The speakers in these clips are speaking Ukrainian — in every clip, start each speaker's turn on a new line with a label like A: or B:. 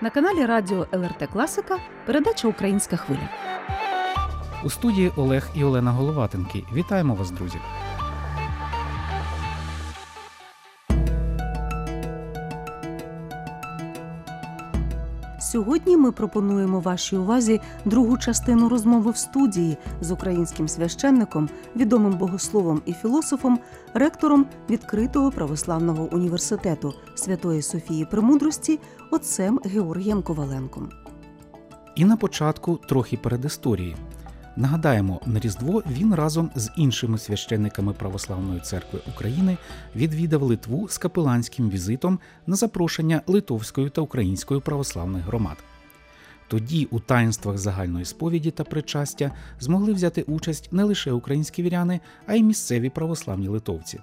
A: На каналі Радіо ЛРТ Класика передача Українська хвиля.
B: У студії Олег і Олена Головатенки. Вітаємо вас, друзі!
A: Сьогодні ми пропонуємо вашій увазі другу частину розмови в студії з українським священником, відомим богословом і філософом, ректором відкритого православного університету Святої Софії Премудрості, отцем Георгієм Коваленком.
B: І на початку трохи передісторії. Нагадаємо, на Різдво він разом з іншими священниками Православної церкви України відвідав Литву з капеланським візитом на запрошення литовської та української православних громад. Тоді у таїнствах загальної сповіді та причастя змогли взяти участь не лише українські віряни, а й місцеві православні литовці.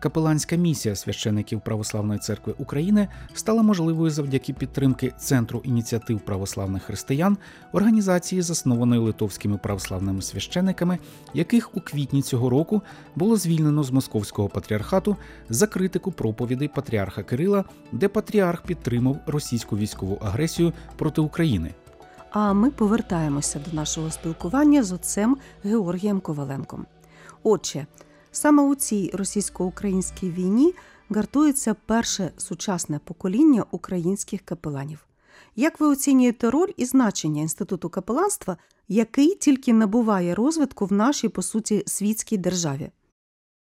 B: Капеланська місія священиків Православної церкви України стала можливою завдяки підтримки Центру ініціатив православних християн, організації, заснованої литовськими православними священиками, яких у квітні цього року було звільнено з московського патріархату за критику проповідей патріарха Кирила, де патріарх підтримав російську військову агресію проти України.
A: А ми повертаємося до нашого спілкування з отцем Георгієм Коваленком. Отже, Саме у цій російсько-українській війні гартується перше сучасне покоління українських капеланів. Як ви оцінюєте роль і значення інституту капеланства, який тільки набуває розвитку в нашій, по суті, світській державі?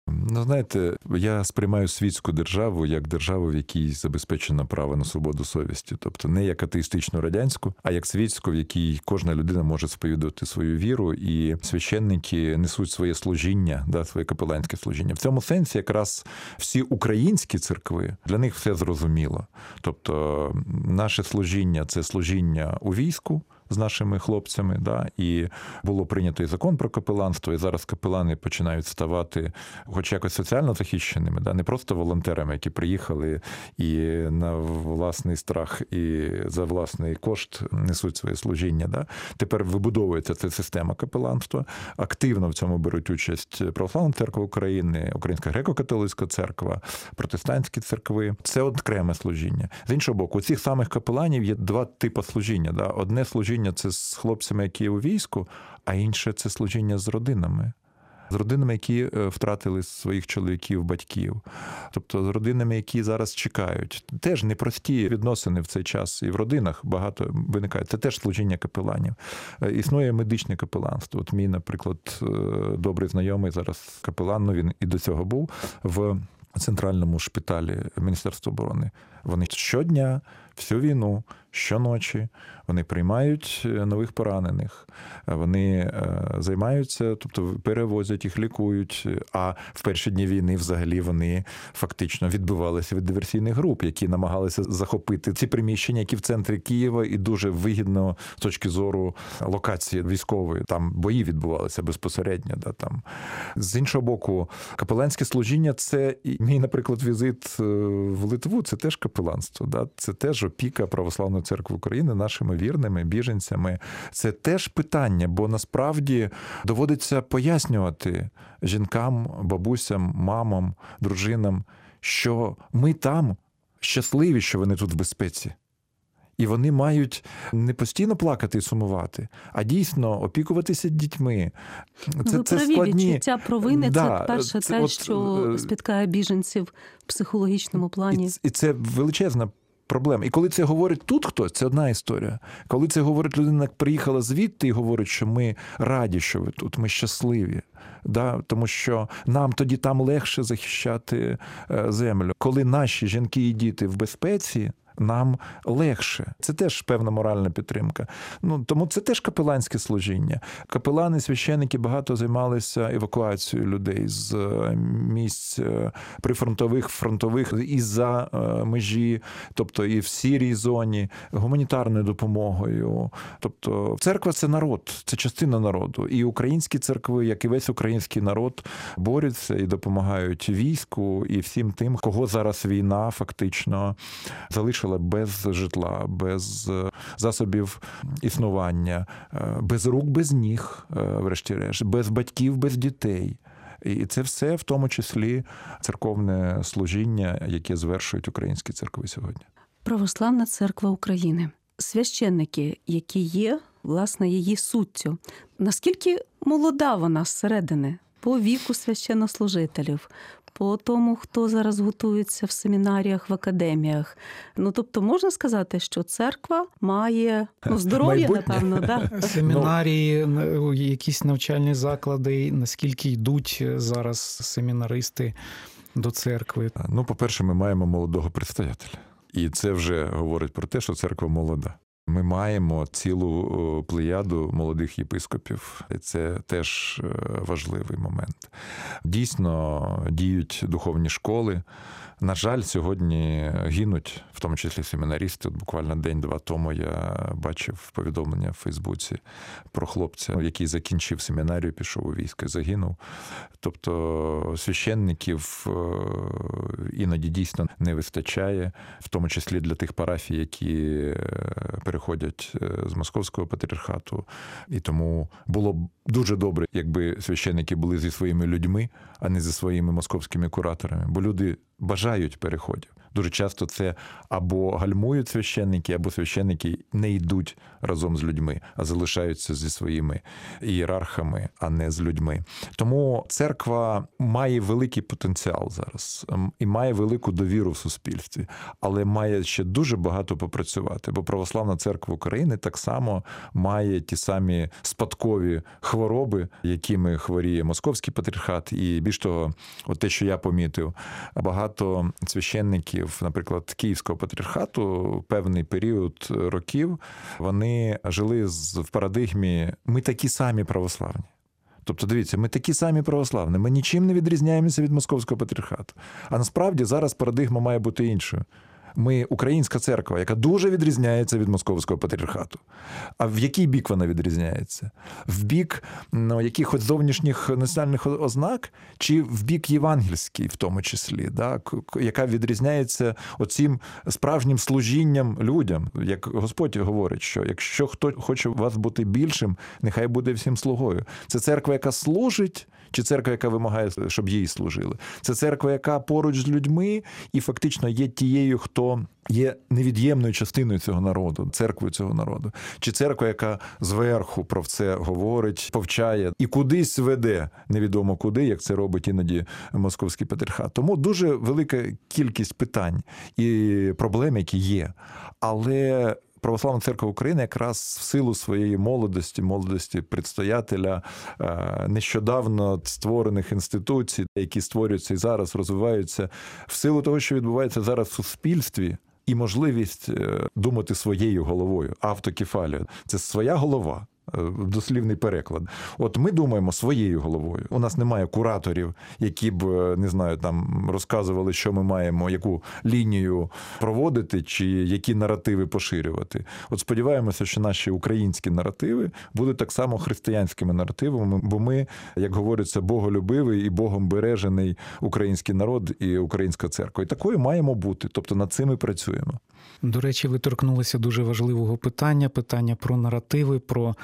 C: Ну, знаєте, я сприймаю світську державу як державу, в якій забезпечено право на свободу совісті, тобто не як атеїстичну радянську, а як світську, в якій кожна людина може сповідувати свою віру, і священники несуть своє служіння, да, своє капеланське служіння. В цьому сенсі якраз всі українські церкви для них все зрозуміло. Тобто, наше служіння це служіння у війську з нашими хлопцями. Да, І було прийнято і закон про капеланство, і зараз капелани починають ставати, хоч якось соціально захищеними, да, не просто волонтерами, які приїхали і на власний страх і за власний кошт несуть своє служіння. Да. Тепер вибудовується ця система капеланства. Активно в цьому беруть участь Православна церква України, Українська греко-католицька церква, протестантські церкви. Це окреме служіння. З іншого боку, у цих самих капеланів є два типи служіння. Да. Одне служіння служіння це з хлопцями, які у війську, а інше це служіння з родинами. З родинами, які е, втратили своїх чоловіків, батьків, тобто з родинами, які зараз чекають, теж непрості відносини в цей час, і в родинах багато виникає. Це теж служіння капеланів. Е, існує медичне капеланство. От мій, наприклад, е, добрий знайомий зараз капелан, ну він і до цього був в центральному шпиталі Міністерства оборони. Вони щодня, всю війну, щоночі вони приймають е, нових поранених, вони е, займаються, тобто перевозять їх, лікують. А в перші дні війни взагалі вони фактично відбивалися від диверсійних груп, які намагалися захопити ці приміщення, які в центрі Києва, і дуже вигідно з точки зору локації військової. Там бої відбувалися безпосередньо. Да, там. З іншого боку, капеланське служіння це мій, наприклад, візит е, в Литву це теж капеланство. Да? Це теж опіка Православної церкви України нашими вірними біженцями. Це теж питання, бо насправді доводиться пояснювати жінкам, бабусям, мамам, дружинам, що ми там щасливі, що вони тут в безпеці. І вони мають не постійно плакати і сумувати, а дійсно опікуватися дітьми.
A: Це, Ви це праві, складні... відчуття провини да, це перше це, те, от, що е, спіткає біженців в психологічному плані.
C: І, і це величезна проблема. І коли це говорить тут хтось, це одна історія. Коли це говорить людина, яка приїхала звідти і говорить, що ми раді, що ви тут, ми щасливі. Да? Тому що нам тоді там легше захищати е, землю. Коли наші жінки і діти в безпеці, нам легше. Це теж певна моральна підтримка. Ну тому це теж капеланське служіння. Капелани, священники багато займалися евакуацією людей з е, місць е, прифронтових, фронтових і за е, межі, тобто і в сірій зоні, гуманітарною допомогою. Тобто, церква це народ, це частина народу. І українські церкви, як і весь український народ, борються і допомагають війську і всім тим, кого зараз війна фактично залишила залишила без житла, без е, засобів існування, е, без рук, без ніг, е, врешті-решт, без батьків, без дітей. І це все в тому числі церковне служіння, яке звершують українські церкви сьогодні.
A: Православна церква України. Священники, які є, власне, її суттю. Наскільки молода вона зсередини? По віку священнослужителів, по тому, хто зараз готується в семінаріях, в академіях. Ну тобто, можна сказати, що церква має ну, здоров'я,
C: Майбутнє.
A: напевно, да?
B: Семінарії, якісь навчальні заклади, наскільки йдуть зараз семінаристи до церкви.
C: Ну, по-перше, ми маємо молодого предстоятеля. І це вже говорить про те, що церква молода. Ми маємо цілу плеяду молодих єпископів, і це теж е, важливий момент. Дійсно діють духовні школи. На жаль, сьогодні гинуть, тому числі семінарісти. От буквально день-два тому я бачив повідомлення в Фейсбуці про хлопця, який закінчив семінарію, пішов у військо і загинув. Тобто священників е, іноді дійсно не вистачає, в тому числі для тих парафій, які е, переходять е, з московського патріархату. І тому було б дуже добре, якби священники були зі своїми людьми, а не зі своїми московськими кураторами. Бо люди бажають переходів. Дуже часто це або гальмують священники, або священники не йдуть разом з людьми, а залишаються зі своїми ієрархами, а не з людьми. Тому церква має великий потенціал зараз ем, і має велику довіру в суспільстві, але має ще дуже багато попрацювати. Бо православна церква України так само має ті самі спадкові хвороби, якими хворіє московський патріархат, і більш того, от те, що я помітив, багато священників, наприклад, Київського патріархату, певний період років вони жили в парадигмі ми такі самі православні. Тобто, дивіться, ми такі самі православні, ми нічим не відрізняємося від московського патріархату. А насправді зараз парадигма має бути іншою. Ми українська церква, яка дуже відрізняється від московського патріархату. А в який бік вона відрізняється? В бік ну, якихось зовнішніх національних ознак, чи в бік євангельський, в тому числі, да? яка відрізняється оцим справжнім служінням людям. Як Господь говорить, що якщо хто хоче у вас бути більшим, нехай буде всім слугою. Це церква, яка служить. Чи церква, яка вимагає, щоб їй служили? Це церква, яка поруч з людьми і фактично є тією, хто є невід'ємною частиною цього народу, церквою цього народу, чи церква, яка зверху про це говорить, повчає і кудись веде, невідомо куди, як це робить іноді московський патріархат. Тому дуже велика кількість питань і проблем, які є. Але Православна церква України якраз в силу своєї молодості, молодості предстоятеля, е, нещодавно створених інституцій, які створюються і зараз розвиваються, в силу того, що відбувається зараз в суспільстві. І можливість е, думати своєю головою, автокефалію. це своя голова, дослівний переклад. От ми думаємо своєю головою. У нас немає кураторів, які б е, не знаю, там розказували, що ми маємо, яку лінію проводити, чи які наративи поширювати. От сподіваємося, що наші українські наративи будуть так само християнськими наративами, бо ми, як говориться, боголюбивий і Богом бережений український народ і українська церква. І такою маємо бути. Тобто над цим і працюємо.
B: До речі, ви торкнулися дуже важливого питання: питання про наративи, про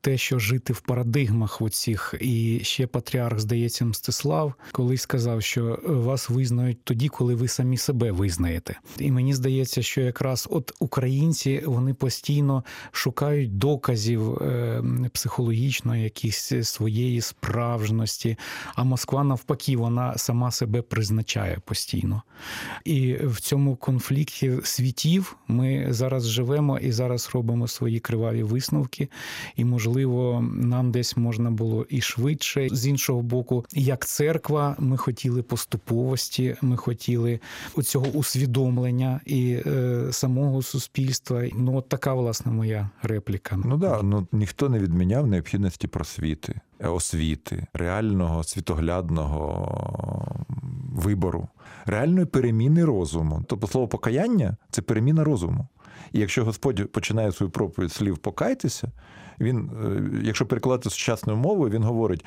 B: те, що жити в парадигмах оцих. І ще патріарх, здається, Мстислав, колись сказав, що вас визнають тоді, коли ви самі себе визнаєте. І мені здається, що якраз от українці вони постійно шукають доказів е, психологічної, якісь своєї справжності. А Москва, навпаки, вона сама себе призначає постійно. І в цьому конфлікті світів ми зараз живемо і зараз робимо свої криваві висновки. І, можливо, нам десь можна було і швидше. З іншого боку, як церква, ми хотіли поступовості, ми хотіли оцього усвідомлення і е, самого суспільства. Ну, от така, власне, моя репліка.
C: Ну да, ну ніхто не відміняв необхідності просвіти, освіти, реального світоглядного вибору, реальної переміни розуму. Тобто слово покаяння це переміна розуму. І якщо Господь починає свою проповідь слів покайтеся, він, е, якщо перекладати сучасною мовою, він говорить: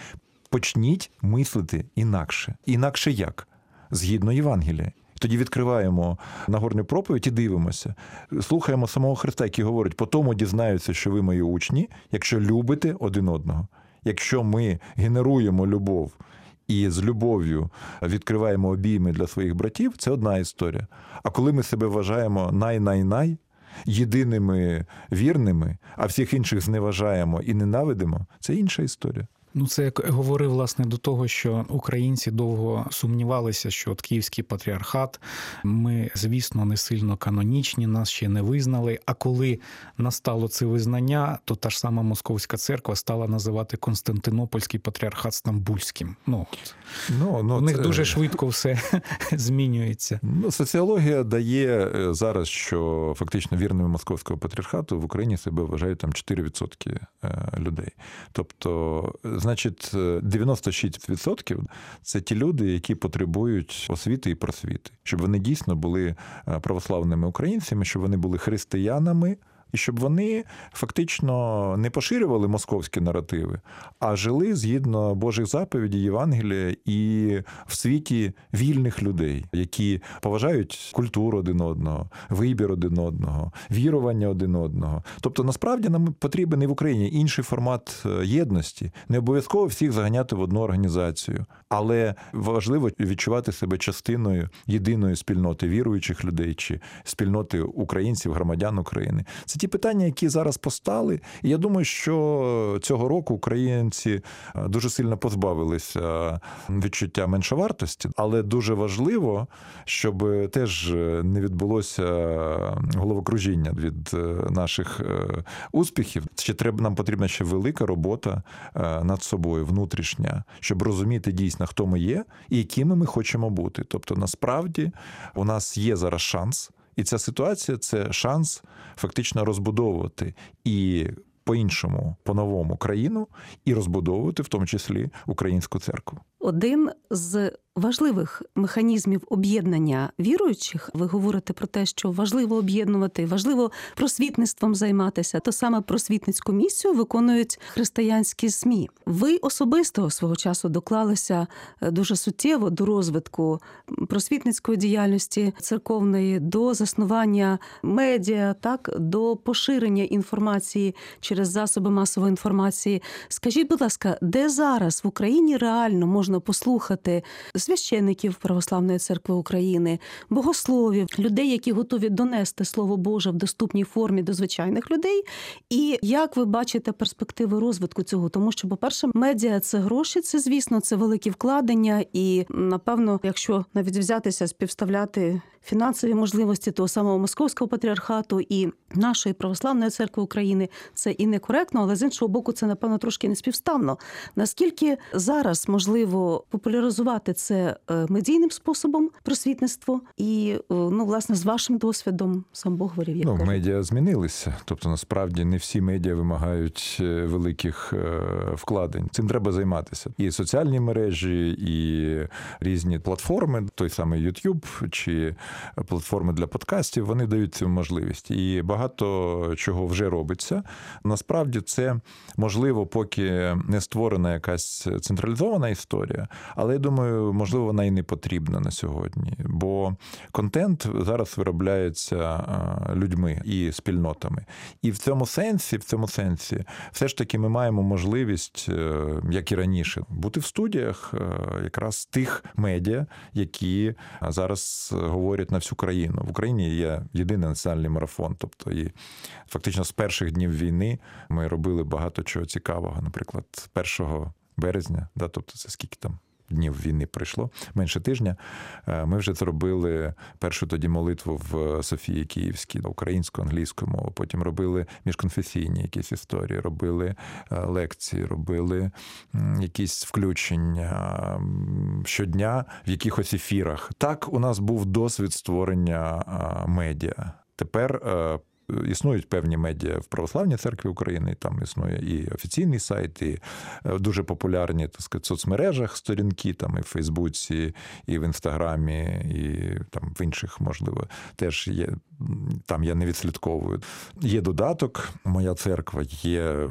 C: почніть мислити інакше. Інакше як? Згідно Євангелія. Тоді відкриваємо Нагорну проповідь і дивимося. Слухаємо самого Христа, який говорить: по тому дізнаються, що ви мої учні, якщо любите один одного. Якщо ми генеруємо любов і з любов'ю відкриваємо обійми для своїх братів, це одна історія. А коли ми себе вважаємо най-най-най, єдиними вірними, а всіх інших зневажаємо і ненавидимо, це інша історія.
B: Ну, це як говорив власне до того, що українці довго сумнівалися, що от Київський патріархат, ми, звісно, не сильно канонічні, нас ще не визнали. А коли настало це визнання, то та ж сама Московська церква стала називати Константинопольський патріархат Стамбульським. Ну.
C: Ну, ну,
B: у них
C: це-
B: дуже швидко все змінюється.
C: Ну, соціологія дає е, зараз, що фактично вірними московського патріархату в Україні себе вважають там 4% е, людей. Тобто, значить, е, 96% це ті люди, які потребують освіти і просвіти, щоб вони дійсно були е, православними українцями, щоб вони були християнами. І щоб вони фактично не поширювали московські наративи, а жили згідно Божих заповідей, Євангелія і в світі вільних людей, які поважають культуру один одного, вибір один одного, вірування один одного. Тобто, насправді нам потрібен і в Україні інший формат е, єдності. Не обов'язково всіх заганяти в одну організацію, але важливо відчувати себе частиною єдиної спільноти віруючих людей чи спільноти українців, громадян України. Це ті питання, які зараз постали. І я думаю, що цього року українці е, дуже сильно позбавилися відчуття меншовартості, але дуже важливо, щоб теж не відбулося головокружіння від е, наших е, успіхів. Ще треба нам потрібна ще велика робота над собою, внутрішня, щоб розуміти дійсно, хто ми є і якими ми хочемо бути. Тобто, насправді у нас є зараз шанс. І ця ситуація це шанс фактично розбудовувати і по-іншому, по-новому країну, і розбудовувати в тому числі українську церкву.
A: Один з важливих механізмів об'єднання віруючих. Ви говорите про те, що важливо об'єднувати, важливо просвітництвом займатися. То саме просвітницьку місію виконують християнські СМІ. Ви особисто свого часу доклалися е, дуже суттєво до розвитку просвітницької діяльності церковної, до заснування медіа, так до поширення інформації через засоби масової інформації. Скажіть, будь ласка, де зараз в Україні реально можна послухати священиків Православної церкви України, богословів, людей, які готові донести слово Боже в доступній формі до звичайних людей. І як ви бачите перспективи розвитку цього? Тому що, по-перше, медіа це гроші, це звісно, це великі вкладення, і напевно, якщо навіть взятися співставляти фінансові можливості того самого московського патріархату і нашої православної церкви України, це і некоректно, але з іншого боку, це напевно трошки не співставно. Наскільки зараз можливо популяризувати це е, медійним способом просвітництво, і е, ну власне з вашим досвідом сам Бог говорив, як
C: Ну,
A: кажуть.
C: медіа змінилися. Тобто, насправді не всі медіа вимагають е, великих вкладень. Цим треба займатися. І соціальні мережі, і різні платформи, той самий YouTube чи платформи для подкастів, вони дають цю можливість. І багато чого вже робиться. Насправді це можливо, поки не створена якась централізована історія, але я думаю, можливо, вона і не потрібна на сьогодні. Бо контент зараз виробляється е, людьми і спільнотами. І в цьому сенсі, в цьому сенсі, все ж таки ми маємо можливість, е, як і раніше, бути в студіях е, якраз тих медіа, які зараз говорять на всю країну. В Україні є єдиний національний марафон. Тобто, і фактично з перших днів війни ми робили багато чого цікавого. Наприклад, 1 березня, да, тобто це скільки там. Днів війни пройшло менше тижня. е, Ми вже зробили першу тоді молитву в Софії Київській українською, англійською мовою. Потім робили міжконфесійні якісь історії, робили е, лекції, робили якісь включення щодня в якихось ефірах. Так у нас був досвід створення медіа. Тепер е, існують певні медіа в православній церкві України. Там існує і офіційний сайт, і е, дуже популярні так сказати, в соцмережах сторінки, там і в Фейсбуці, і в Інстаграмі, і там в інших, можливо, теж є там я не відслідковую. Є додаток, моя церква, є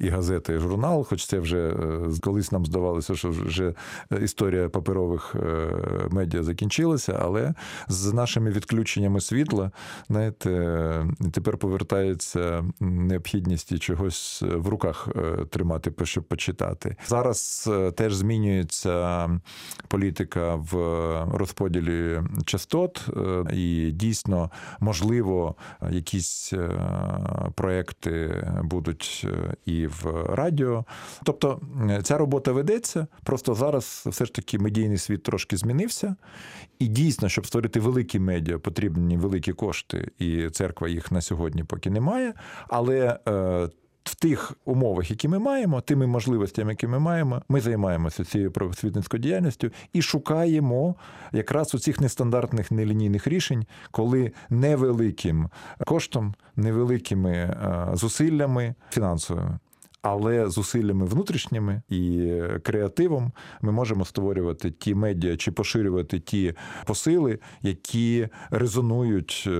C: і газета, і журнал, хоч це вже е, колись нам здавалося, що вже історія паперових е, медіа закінчилася, але з нашими відключеннями світла, знаєте, тепер повертається необхідність чогось в руках е, тримати, щоб почитати. Зараз теж змінюється політика в розподілі частот, і дійсно можливо якісь проекти будуть і в радіо. Тобто ця робота ведеться. Просто зараз все ж таки медійний світ трошки змінився. І дійсно, щоб створити великі медіа, потрібні великі кошти, і церква їх на сьогодні поки немає. Але е, в тих умовах, які ми маємо, тими можливостями, які ми маємо, ми займаємося цією просвітницькою діяльністю і шукаємо якраз у цих нестандартних нелінійних рішень, коли невеликим коштом, невеликими е, зусиллями фінансовими але зусиллями внутрішніми і креативом ми можемо створювати ті медіа чи поширювати ті посили, які резонують е,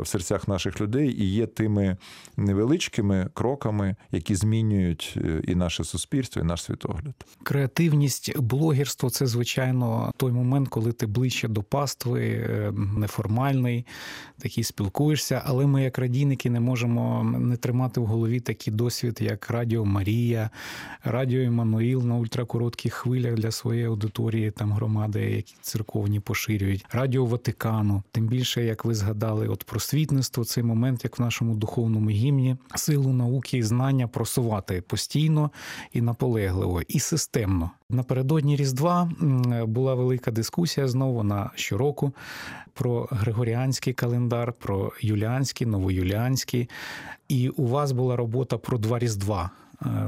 C: в серцях наших людей і є тими невеличкими кроками, які змінюють е, і наше суспільство, і наш світогляд.
B: Креативність, блогерство це звичайно той момент, коли ти ближче до пастви, е, неформальний, такий спілкуєшся. Але ми, як радійники, не можемо не тримати в голові такий досвід, як радіо. Радіо Марія, Радіо Іммануїл на ультракоротких хвилях для своєї аудиторії, там громади, які церковні поширюють, Радіо Ватикану. Тим більше, як ви згадали, от просвітництво, цей момент, як в нашому духовному гімні, силу науки і знання просувати постійно і наполегливо, і системно. Напередодні Різдва була велика дискусія знову на щороку про Григоріанський календар, про юліанський, новоюліанський. І у вас була робота про два Різдва,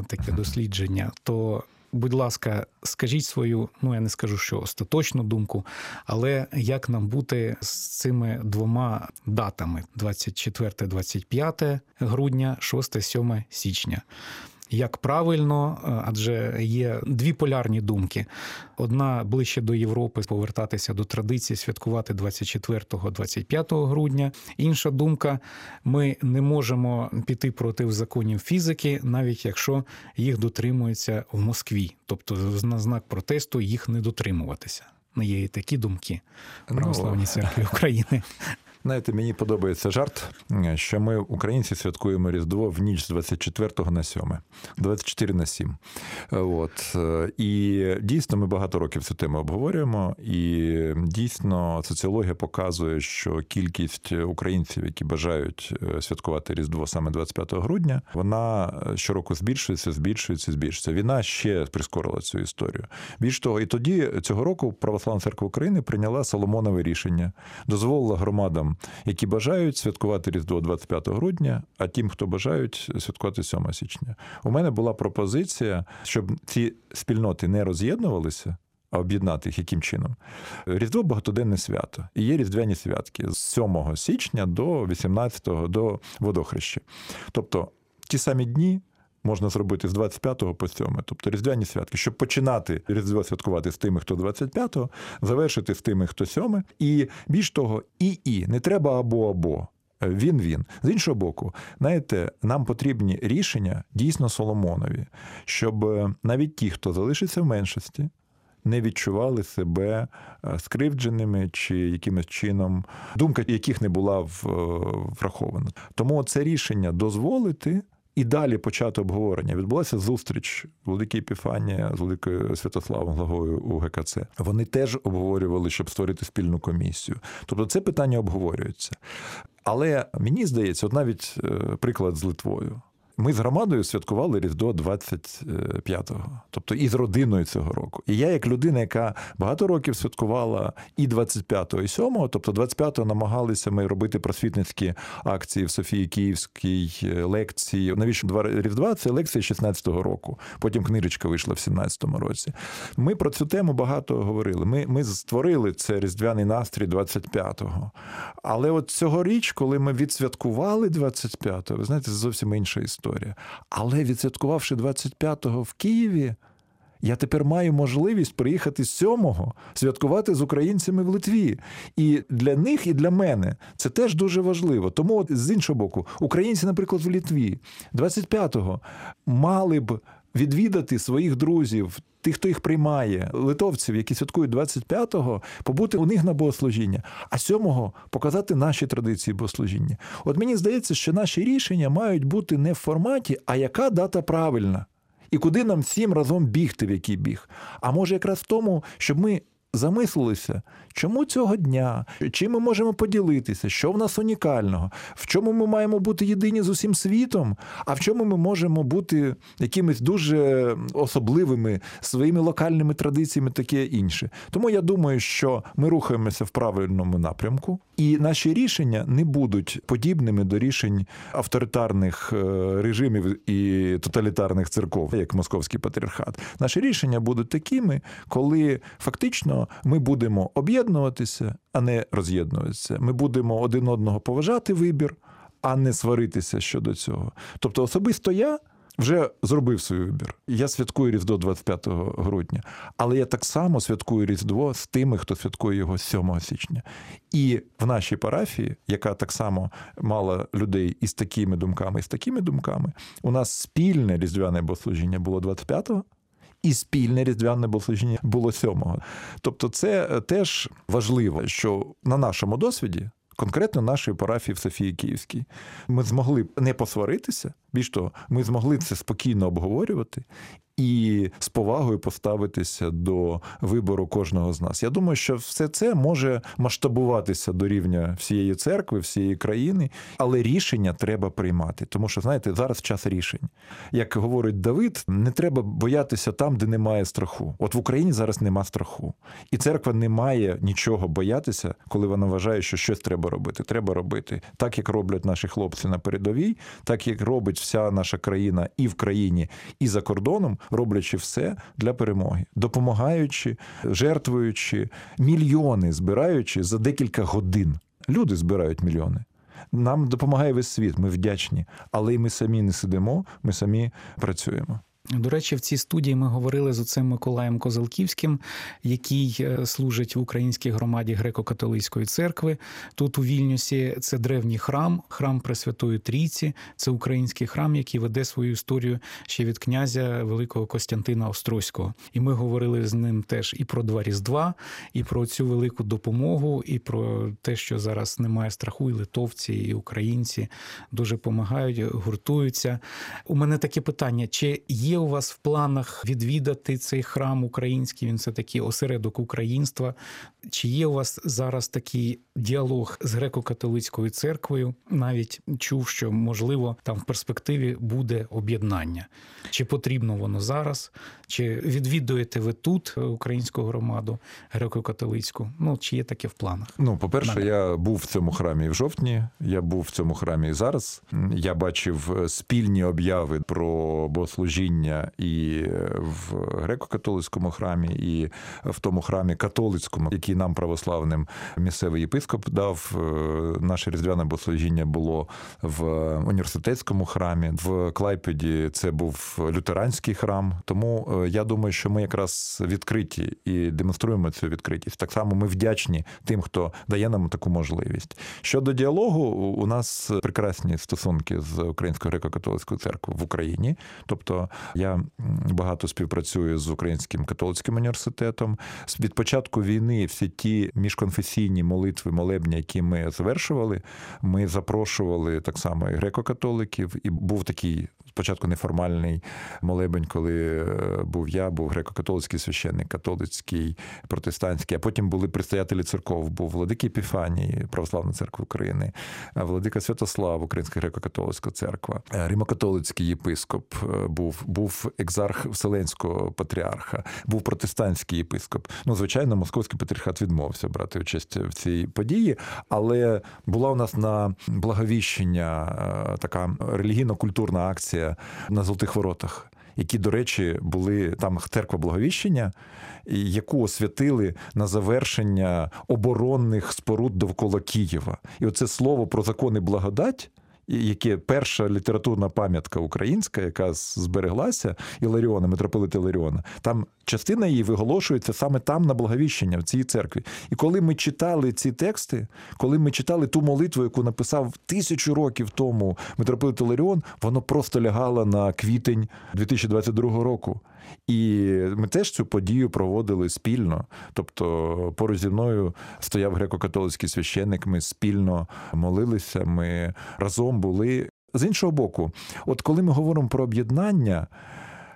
B: таке дослідження. То, будь ласка, скажіть свою, ну я не скажу, що остаточну думку, але як нам бути з цими двома датами: 24-25 грудня, 6-7 січня як правильно, е, адже є дві полярні думки: одна ближче до Європи повертатися до традиції, святкувати 24-25 грудня. Інша думка: ми не можемо піти проти законів фізики, навіть якщо їх дотримуються в Москві, тобто на знак протесту їх не дотримуватися. Є і такі думки в православній церкві України.
C: Знаєте, мені подобається жарт, що ми, українці, святкуємо Різдво в ніч з 24 на 7, 24 на 7. От. І дійсно ми багато років цю тему обговорюємо, і дійсно соціологія показує, що кількість українців, які бажають е, святкувати Різдво саме 25 грудня, вона щороку збільшується, збільшується, збільшується. Війна ще прискорила цю історію. Більш того, і тоді цього року Православна церква України прийняла Соломонове рішення, дозволила громадам які бажають святкувати Різдво 25 грудня, а тим, хто бажають святкувати 7 січня. У мене була пропозиція, щоб ці спільноти не роз'єднувалися. А об'єднати їх яким чином? Різдво багатоденне свято. І є різдвяні святки з 7 січня до 18 до водохреща. Тобто ті самі дні можна зробити з 25 по 7, тобто різдвяні святки, щоб починати різдво святкувати з тими, хто 25-го, завершити з тими, хто 7. І більш того, і і не треба або або. Він він з іншого боку, знаєте, нам потрібні рішення дійсно Соломонові, щоб е, навіть ті, хто залишиться в меншості, не відчували себе е, скривдженими чи якимось чином, думка яких не була е, врахована. Тому це рішення дозволити і далі почати обговорення. Відбулася зустріч Великій Епіфанія з Великою Святославом Глагою у ГКЦ. Вони теж обговорювали, щоб створити спільну комісію. Тобто, це питання обговорюється. Але мені здається, от навіть е, приклад з Литвою. Ми з громадою святкували Різдво 25-го, тобто і з родиною цього року. І я, як людина, яка багато років святкувала і 25-го, і 7-го, тобто 25-го намагалися ми робити просвітницькі акції в Софії Київській е, лекції. Навіщо два Різдва? Це лекція 16-го року. Потім книжечка вийшла в 17-му році. Ми про цю тему багато говорили. Ми ми створили це різдвяний настрій 25-го. Але от цьогоріч, коли ми відсвяткували 25-го, ви знаєте, це зовсім інша історія історія. Але відсвяткувавши 25-го в Києві, Я тепер маю можливість приїхати з сьомого святкувати з українцями в Литві. І для них, і для мене це теж дуже важливо. Тому, от, з іншого боку, українці, наприклад, в Литві 25-го мали б відвідати своїх друзів, тих, хто їх приймає, литовців, які святкують 25-го, побути у них на богослужіння, а 7-го показати наші традиції богослужіння. От мені здається, що наші рішення мають бути не в форматі, а яка дата правильна. І куди нам всім разом бігти, в який біг? А може, якраз в тому, щоб ми замислилися, чому цього дня, чим ми можемо поділитися, що в нас унікального, в чому ми маємо бути єдині з усім світом, а в чому ми можемо бути якимись дуже особливими своїми локальними традиціями, таке інше. Тому я думаю, що ми рухаємося в правильному напрямку, і наші рішення не будуть подібними до рішень авторитарних е, режимів і тоталітарних церков, як московський патріархат. Наші рішення будуть такими, коли фактично ми будемо об'єднуватися, а не роз'єднуватися. Ми будемо один одного поважати вибір, а не сваритися щодо цього. Тобто, особисто я. Вже зробив свій вибір. Я святкую Різдво 25 грудня, але я так само святкую Різдво з тими, хто святкує його 7 січня. І в нашій парафії, яка так само мала людей із такими думками, і з такими думками, у нас спільне різдвяне богослужіння було 25-го, і спільне різдвяне богослужіння було 7-го. Тобто, це теж важливо, що на нашому досвіді. Конкретно нашої парафії в Софії Київській ми змогли не посваритися. Більш того, ми змогли це спокійно обговорювати і з повагою поставитися до вибору кожного з нас. Я думаю, що все це може масштабуватися до рівня всієї церкви, всієї країни, але рішення треба приймати. Тому що, знаєте, зараз час рішень. Як говорить Давид, не треба боятися там, де немає страху. От в Україні зараз нема страху, і церква не має нічого боятися, коли вона вважає, що щось треба робити. Треба робити так, як роблять наші хлопці на передовій, так як робить вся наша країна і в країні, і за кордоном роблячи все для перемоги, допомагаючи, жертвуючи, мільйони збираючи за декілька годин. Люди збирають мільйони. Нам допомагає весь світ, ми вдячні, але й ми самі не сидимо, ми самі працюємо.
B: До речі, в цій студії ми говорили з оцим Миколаєм Козалківським, який е, служить в українській громаді греко-католицької церкви. Тут у Вільнюсі це древній храм, храм Пресвятої Трійці. Це український храм, який веде свою історію ще від князя Великого Костянтина Острозького. І ми говорили з ним теж і про два різдва, і про цю велику допомогу, і про те, що зараз немає страху, і литовці, і українці дуже допомагають, гуртуються. У мене таке питання: чи є у вас в планах відвідати цей храм український? Він це такий осередок українства. Чи є у вас зараз такий діалог з греко-католицькою церквою? Навіть чув, що можливо там в перспективі буде об'єднання. Чи потрібно воно зараз? Чи відвідуєте ви тут українську громаду греко-католицьку? Ну чи є таке в планах?
C: Ну, по-перше, я був в цьому храмі в жовтні. Я був в цьому храмі і зараз. Я бачив спільні обяви про богослужіння і в греко-католицькому храмі, і в тому храмі католицькому, який нам православним місцевий єпископ дав. Е, Наше різдвяне богослужіння було в університетському храмі. В Клайпеді це був лютеранський храм. Тому е, я думаю, що ми якраз відкриті і демонструємо цю відкритість. Так само ми вдячні тим, хто дає нам таку можливість. Щодо діалогу, у нас прекрасні стосунки з Українською греко-католицькою церквою в Україні. Тобто я багато співпрацюю з Українським католицьким університетом. Від початку війни всі ті міжконфесійні молитви, молебні, які ми завершували, ми запрошували так само і греко-католиків, і був такий. Спочатку неформальний молебень, коли був я, був греко-католицький священник, католицький, протестантський, а потім були предстоятелі церков, був Владика Епіфаній, Православна церква України, Владика Святослав, Українська греко-католицька церква, Римо-католицький єпископ був, був екзарх Вселенського патріарха, був протестантський єпископ. Ну, звичайно, московський патріархат відмовився брати участь в цій події, але була у нас на благовіщення така релігійно-культурна акція на Золотих Воротах. Які, до речі, були там церква Благовіщення, яку освятили на завершення оборонних споруд довкола Києва. І оце слово про закони благодать яке перша літературна пам'ятка українська, яка збереглася Іларіона, митрополита Іларіона, там частина її виголошується саме там на Благовіщення, в цій церкві. І коли ми читали ці тексти, коли ми читали ту молитву, яку написав тисячу років тому митрополит Іларіон, воно просто лягало на квітень 2022 року. І ми теж цю подію проводили спільно. Тобто, поруч зі мною стояв греко-католицький священник, ми спільно молилися, ми разом були. З іншого боку, от коли ми говоримо про об'єднання,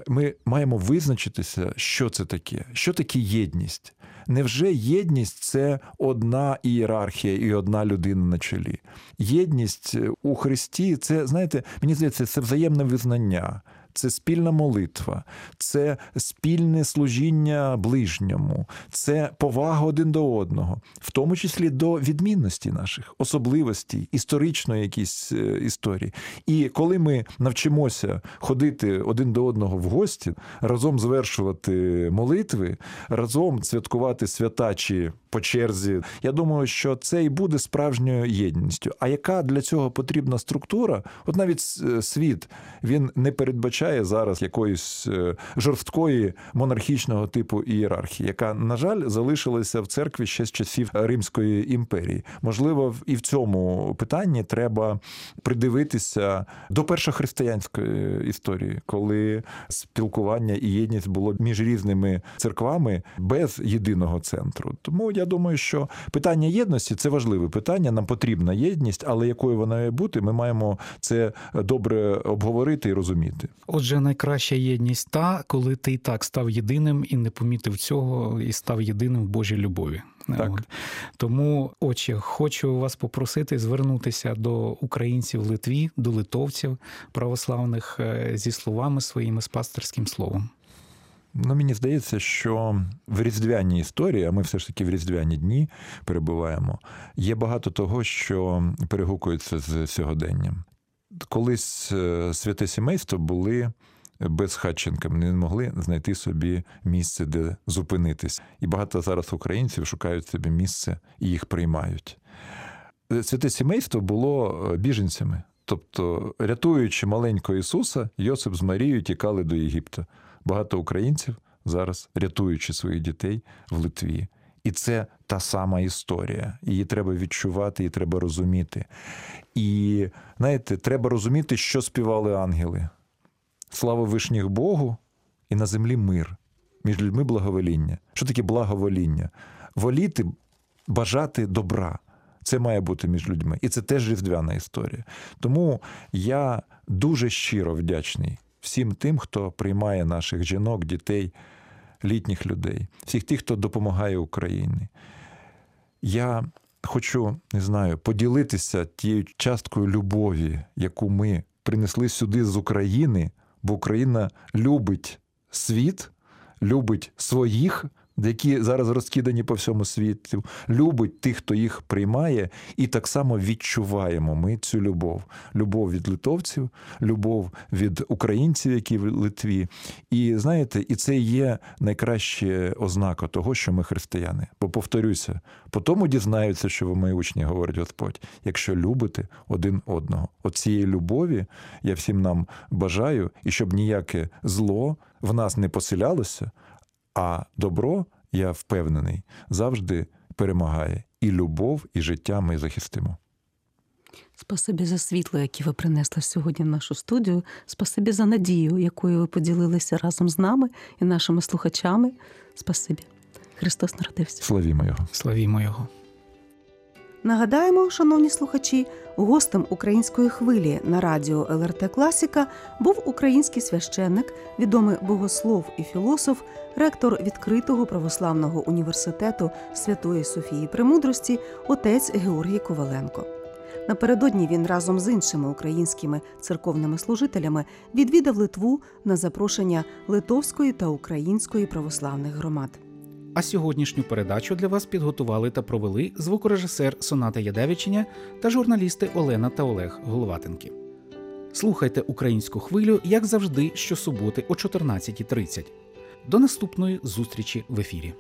C: ми маємо визначитися, що це таке, що таке єдність. Невже єдність це одна ієрархія і одна людина на чолі? Єдність у Христі це, знаєте, мені здається, це взаємне визнання це спільна молитва, це спільне служіння ближньому, це повага один до одного, в тому числі до відмінності наших особливостей, історичної якісь е, історії. І коли ми навчимося ходити один до одного в гості, разом звершувати молитви, разом святкувати свята чи по черзі, я думаю, що це і буде справжньою єдністю. А яка для цього потрібна структура? От навіть е, світ він не передбачає зараз якоїсь е, жорсткої монархічного типу ієрархії, яка, на жаль, залишилася в церкві ще з часів Римської імперії. Можливо, і в цьому питанні треба придивитися до першохристиянської історії, коли спілкування і єдність було між різними церквами без єдиного центру. Тому я думаю, що питання єдності це важливе питання. Нам потрібна єдність, але якою вона має бути, ми маємо це добре обговорити і розуміти.
B: Отже, найкраща єдність та, коли ти і так став єдиним і не помітив цього, і став єдиним в Божій любові.
C: Так.
B: От. Тому, отче, хочу вас попросити звернутися до українців в Литві, до литовців православних е, зі словами своїми з пасторським словом.
C: Ну, мені здається, що в різдвяній історії, а ми все ж таки в різдвяні дні перебуваємо, є багато того, що перегукується з сьогоденням колись е, святе сімейство були безхатченками, не могли знайти собі місце, де зупинитись. І багато зараз українців шукають собі місце і їх приймають. Е, святе сімейство було е, біженцями. Тобто, рятуючи маленького Ісуса, Йосип з Марією тікали до Єгипта. Багато українців зараз, рятуючи своїх дітей в Литві. І це та сама історія. Її треба відчувати, її треба розуміти. І знаєте, треба розуміти, що співали ангели. Слава вишніх Богу, і на землі мир, між людьми благовоління. Що таке благовоління? Воліти, бажати добра. Це має бути між людьми. І це теж різдвяна історія. Тому я дуже щиро вдячний всім тим, хто приймає наших жінок, дітей літніх людей, всіх тих, хто допомагає Україні. Я хочу, не знаю, поділитися тією часткою любові, яку ми принесли сюди з України, бо Україна любить світ, любить своїх які зараз розкидані по всьому світу, любить тих, хто їх приймає, і так само відчуваємо ми цю любов. Любов від литовців, любов від українців, які в Литві. І знаєте, і це є найкраща ознака того, що ми християни. Бо повторюся, по тому дізнаються, що ви мої учні, говорить Господь, якщо любите один одного. Оцієї любові я всім нам бажаю, і щоб ніяке зло в нас не поселялося. А добро, я впевнений, завжди перемагає. І любов, і життя ми захистимо.
A: Спасибі за світло, яке ви принесли сьогодні в нашу студію. Спасибі за надію, якою ви поділилися разом з нами і нашими слухачами. Спасибі. Христос народився.
C: Славімо Його.
B: Славімо Його.
A: Нагадаємо, шановні слухачі, гостем української хвилі на радіо ЛРТ Класіка був український священник, відомий богослов і філософ, ректор відкритого православного університету Святої Софії Премудрості, отець Георгій Коваленко. Напередодні він разом з іншими українськими церковними служителями відвідав Литву на запрошення литовської та української православних громад.
B: А сьогоднішню передачу для вас підготували та провели звукорежисер Соната Ядевичення та журналісти Олена та Олег Головатенки. Слухайте українську хвилю, як завжди, щосуботи о 14.30. До наступної зустрічі в ефірі.